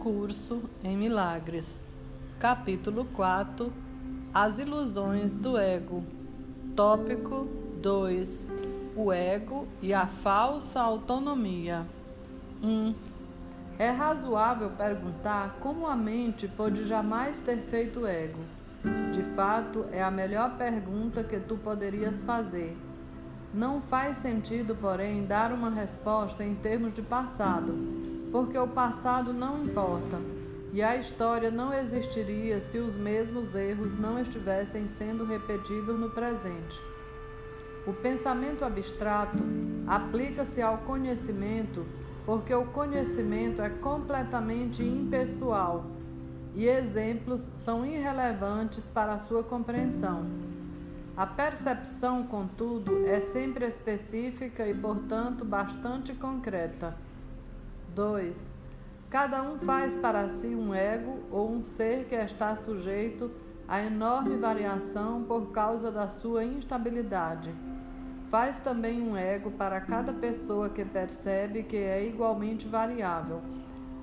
curso em milagres. Capítulo 4 As ilusões do ego. Tópico 2 O ego e a falsa autonomia. 1. Um, é razoável perguntar como a mente pode jamais ter feito ego. De fato, é a melhor pergunta que tu poderias fazer. Não faz sentido, porém, dar uma resposta em termos de passado porque o passado não importa e a história não existiria se os mesmos erros não estivessem sendo repetidos no presente. O pensamento abstrato aplica-se ao conhecimento porque o conhecimento é completamente impessoal e exemplos são irrelevantes para a sua compreensão. A percepção, contudo, é sempre específica e, portanto, bastante concreta. 2. Cada um faz para si um ego ou um ser que está sujeito a enorme variação por causa da sua instabilidade. Faz também um ego para cada pessoa que percebe que é igualmente variável.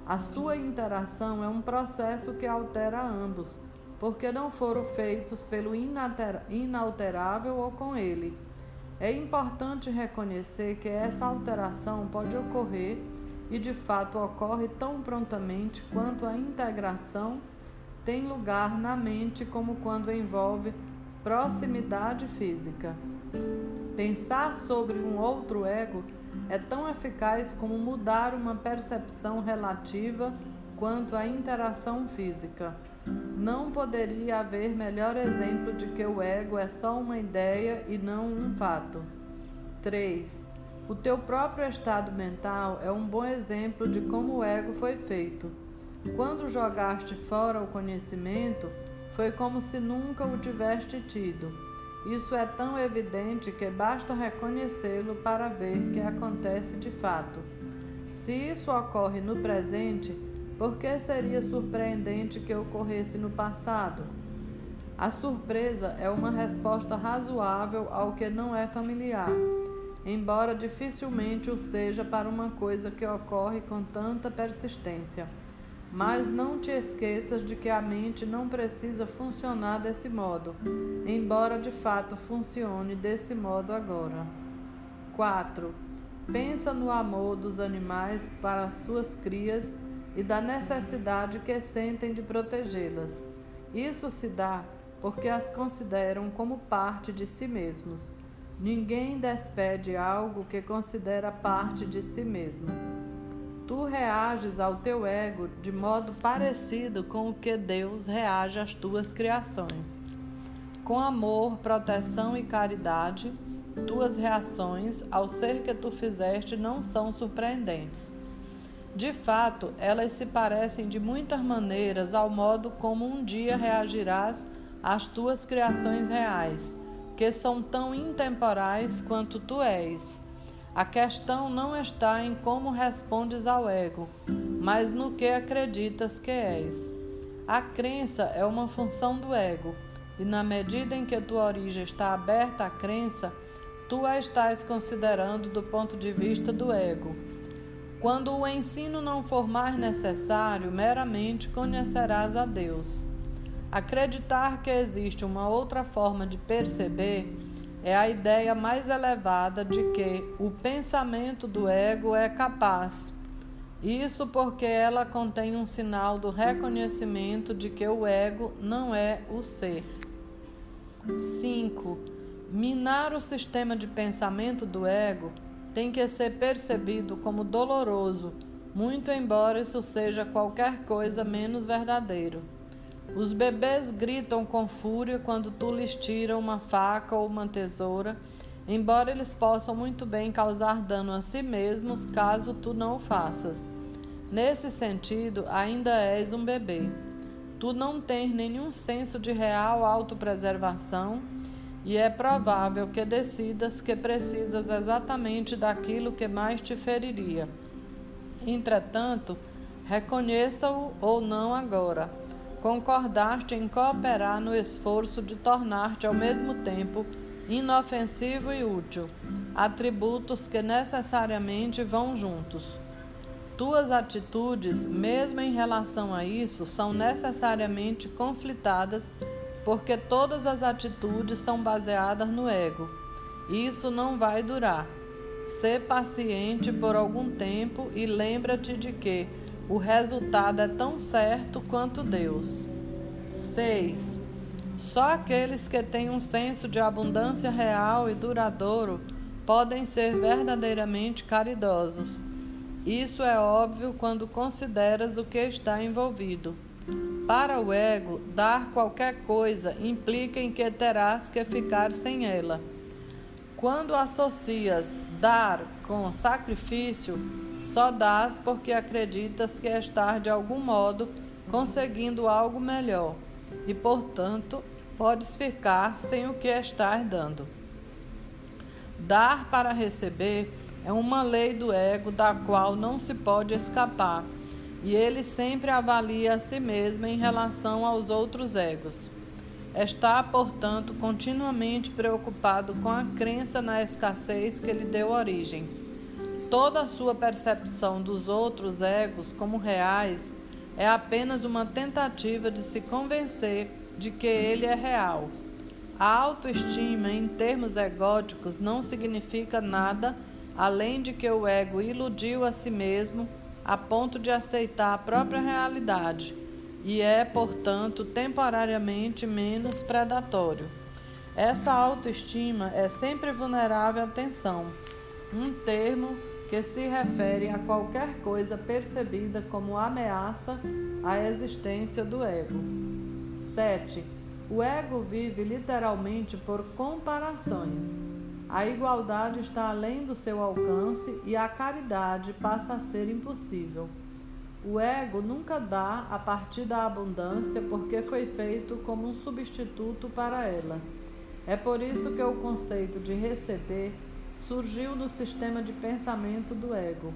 A sua interação é um processo que altera ambos, porque não foram feitos pelo inalterável ou com ele. É importante reconhecer que essa alteração pode ocorrer e de fato ocorre tão prontamente quanto a integração tem lugar na mente como quando envolve proximidade física. Pensar sobre um outro ego é tão eficaz como mudar uma percepção relativa quanto a interação física. Não poderia haver melhor exemplo de que o ego é só uma ideia e não um fato. 3. O teu próprio estado mental é um bom exemplo de como o ego foi feito. Quando jogaste fora o conhecimento, foi como se nunca o tiveste tido. Isso é tão evidente que basta reconhecê-lo para ver que acontece de fato. Se isso ocorre no presente, por que seria surpreendente que ocorresse no passado? A surpresa é uma resposta razoável ao que não é familiar embora dificilmente o seja para uma coisa que ocorre com tanta persistência. Mas não te esqueças de que a mente não precisa funcionar desse modo, embora de fato funcione desse modo agora. 4. Pensa no amor dos animais para suas crias e da necessidade que sentem de protegê-las. Isso se dá porque as consideram como parte de si mesmos Ninguém despede algo que considera parte de si mesmo. Tu reages ao teu ego de modo parecido com o que Deus reage às tuas criações. Com amor, proteção e caridade, tuas reações ao ser que tu fizeste não são surpreendentes. De fato, elas se parecem de muitas maneiras ao modo como um dia reagirás às tuas criações reais que são tão intemporais quanto tu és. A questão não está em como respondes ao ego, mas no que acreditas que és. A crença é uma função do ego, e na medida em que tua origem está aberta à crença, tu a estás considerando do ponto de vista do ego. Quando o ensino não for mais necessário, meramente conhecerás a Deus. Acreditar que existe uma outra forma de perceber é a ideia mais elevada de que o pensamento do ego é capaz. Isso porque ela contém um sinal do reconhecimento de que o ego não é o ser. 5. Minar o sistema de pensamento do ego tem que ser percebido como doloroso, muito embora isso seja qualquer coisa menos verdadeiro. Os bebês gritam com fúria quando tu lhes tira uma faca ou uma tesoura, embora eles possam muito bem causar dano a si mesmos caso tu não o faças. Nesse sentido, ainda és um bebê. Tu não tens nenhum senso de real autopreservação e é provável que decidas que precisas exatamente daquilo que mais te feriria. Entretanto, reconheça-o ou não agora concordaste em cooperar no esforço de tornar-te ao mesmo tempo inofensivo e útil, atributos que necessariamente vão juntos. Tuas atitudes, mesmo em relação a isso, são necessariamente conflitadas, porque todas as atitudes são baseadas no ego. Isso não vai durar. Sê paciente por algum tempo e lembra-te de que o resultado é tão certo quanto Deus. 6. Só aqueles que têm um senso de abundância real e duradouro podem ser verdadeiramente caridosos. Isso é óbvio quando consideras o que está envolvido. Para o ego, dar qualquer coisa implica em que terás que ficar sem ela. Quando associas dar com sacrifício, só dás porque acreditas que estás de algum modo conseguindo algo melhor e, portanto, podes ficar sem o que estás dando. Dar para receber é uma lei do ego da qual não se pode escapar, e ele sempre avalia a si mesmo em relação aos outros egos. Está, portanto, continuamente preocupado com a crença na escassez que lhe deu origem. Toda a sua percepção dos outros egos como reais é apenas uma tentativa de se convencer de que ele é real. A autoestima, em termos egóticos, não significa nada além de que o ego iludiu a si mesmo a ponto de aceitar a própria realidade e é, portanto, temporariamente menos predatório. Essa autoestima é sempre vulnerável à tensão, um termo que se refere a qualquer coisa percebida como ameaça à existência do ego. 7. O ego vive literalmente por comparações. A igualdade está além do seu alcance e a caridade passa a ser impossível. O ego nunca dá a partir da abundância porque foi feito como um substituto para ela. É por isso que o conceito de receber surgiu no sistema de pensamento do ego.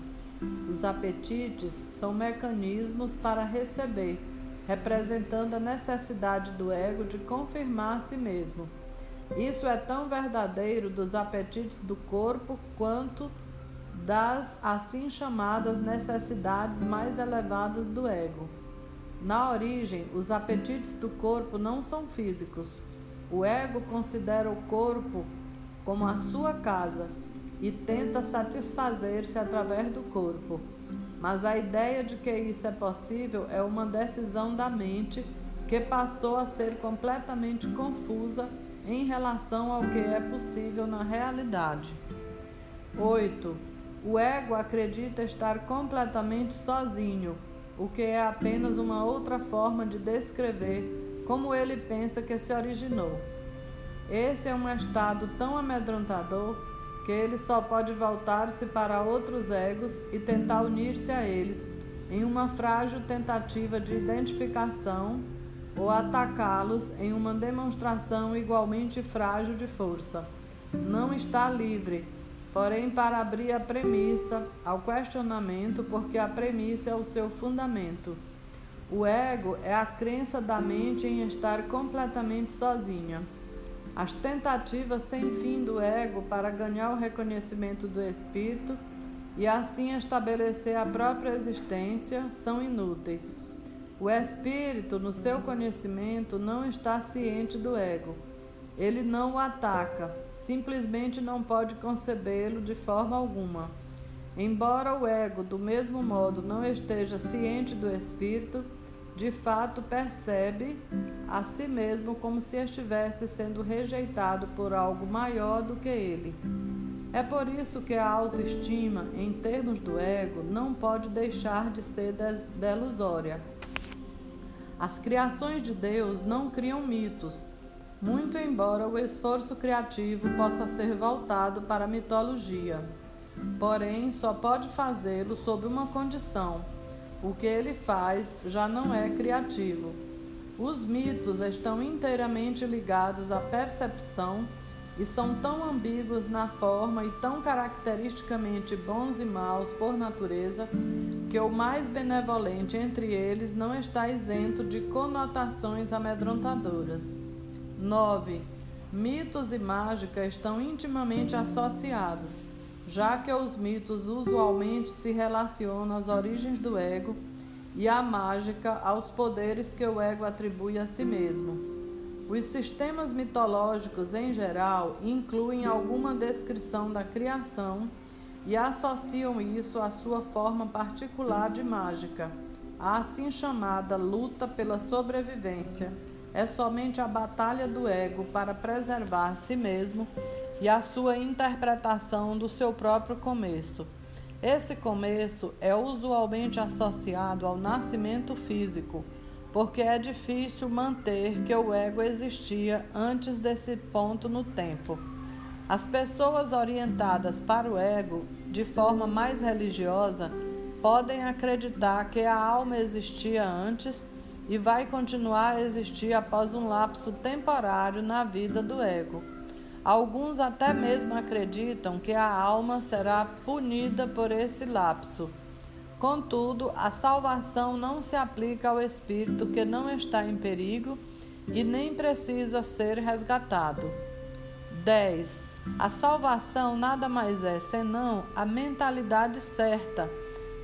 Os apetites são mecanismos para receber, representando a necessidade do ego de confirmar a si mesmo. Isso é tão verdadeiro dos apetites do corpo quanto das assim chamadas necessidades mais elevadas do ego. Na origem, os apetites do corpo não são físicos. O ego considera o corpo como a sua casa e tenta satisfazer-se através do corpo. Mas a ideia de que isso é possível é uma decisão da mente que passou a ser completamente confusa em relação ao que é possível na realidade. 8. O ego acredita estar completamente sozinho, o que é apenas uma outra forma de descrever como ele pensa que se originou. Esse é um estado tão amedrontador que ele só pode voltar-se para outros egos e tentar unir-se a eles em uma frágil tentativa de identificação ou atacá-los em uma demonstração igualmente frágil de força. Não está livre porém para abrir a premissa ao questionamento, porque a premissa é o seu fundamento. O ego é a crença da mente em estar completamente sozinha. As tentativas sem fim do ego para ganhar o reconhecimento do espírito e assim estabelecer a própria existência são inúteis. O espírito, no seu conhecimento, não está ciente do ego. Ele não o ataca, simplesmente não pode concebê-lo de forma alguma. Embora o ego, do mesmo modo, não esteja ciente do espírito, de fato percebe a si mesmo como se estivesse sendo rejeitado por algo maior do que ele. É por isso que a autoestima, em termos do ego, não pode deixar de ser delusória. As criações de Deus não criam mitos, muito embora o esforço criativo possa ser voltado para a mitologia. Porém, só pode fazê-lo sob uma condição: o que ele faz já não é criativo. Os mitos estão inteiramente ligados à percepção e são tão ambíguos na forma e tão caracteristicamente bons e maus por natureza que o mais benevolente entre eles não está isento de conotações amedrontadoras. 9. Mitos e mágica estão intimamente associados. Já que os mitos usualmente se relacionam às origens do ego e à mágica aos poderes que o ego atribui a si mesmo. Os sistemas mitológicos, em geral, incluem alguma descrição da criação e associam isso à sua forma particular de mágica. A assim chamada luta pela sobrevivência é somente a batalha do ego para preservar si mesmo e a sua interpretação do seu próprio começo. Esse começo é usualmente associado ao nascimento físico, porque é difícil manter que o ego existia antes desse ponto no tempo. As pessoas orientadas para o ego de forma mais religiosa podem acreditar que a alma existia antes e vai continuar a existir após um lapso temporário na vida do ego. Alguns até mesmo acreditam que a alma será punida por esse lapso. Contudo, a salvação não se aplica ao espírito que não está em perigo e nem precisa ser resgatado. 10. A salvação nada mais é senão a mentalidade certa,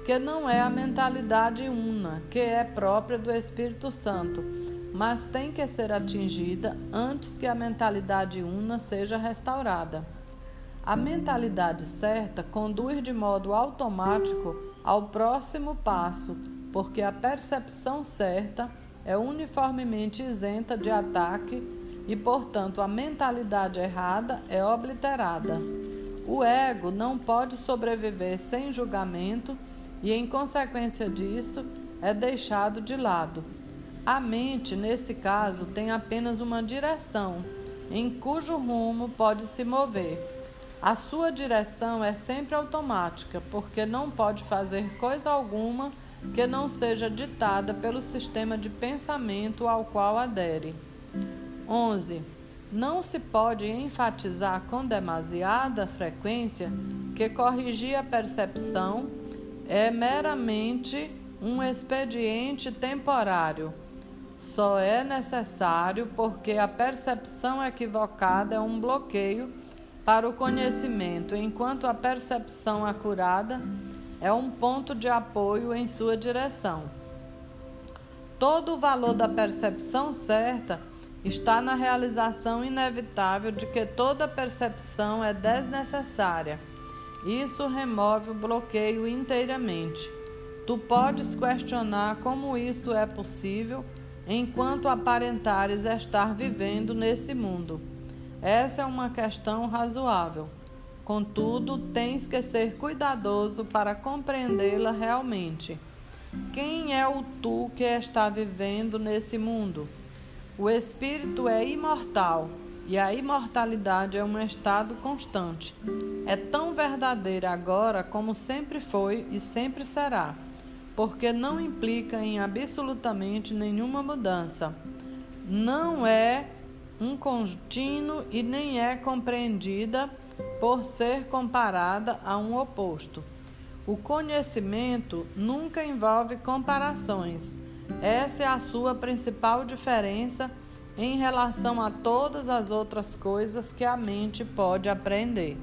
que não é a mentalidade una, que é própria do Espírito Santo, mas tem que ser atingida antes que a mentalidade una seja restaurada. A mentalidade certa conduz de modo automático ao próximo passo, porque a percepção certa é uniformemente isenta de ataque e, portanto, a mentalidade errada é obliterada. O ego não pode sobreviver sem julgamento e, em consequência disso, é deixado de lado. A mente, nesse caso, tem apenas uma direção, em cujo rumo pode se mover. A sua direção é sempre automática, porque não pode fazer coisa alguma que não seja ditada pelo sistema de pensamento ao qual adere. 11. Não se pode enfatizar com demasiada frequência que corrigir a percepção é meramente um expediente temporário. Só é necessário porque a percepção equivocada é um bloqueio para o conhecimento, enquanto a percepção acurada é um ponto de apoio em sua direção. Todo o valor da percepção certa está na realização inevitável de que toda percepção é desnecessária. Isso remove o bloqueio inteiramente. Tu podes questionar como isso é possível enquanto aparentares estar vivendo nesse mundo. Essa é uma questão razoável. Contudo, tens que ser cuidadoso para compreendê-la realmente. Quem é o tu que está vivendo nesse mundo? O espírito é imortal e a imortalidade é um estado constante. É tão verdadeira agora como sempre foi e sempre será, porque não implica em absolutamente nenhuma mudança. Não é um contínuo e nem é compreendida por ser comparada a um oposto. O conhecimento nunca envolve comparações essa é a sua principal diferença em relação a todas as outras coisas que a mente pode aprender.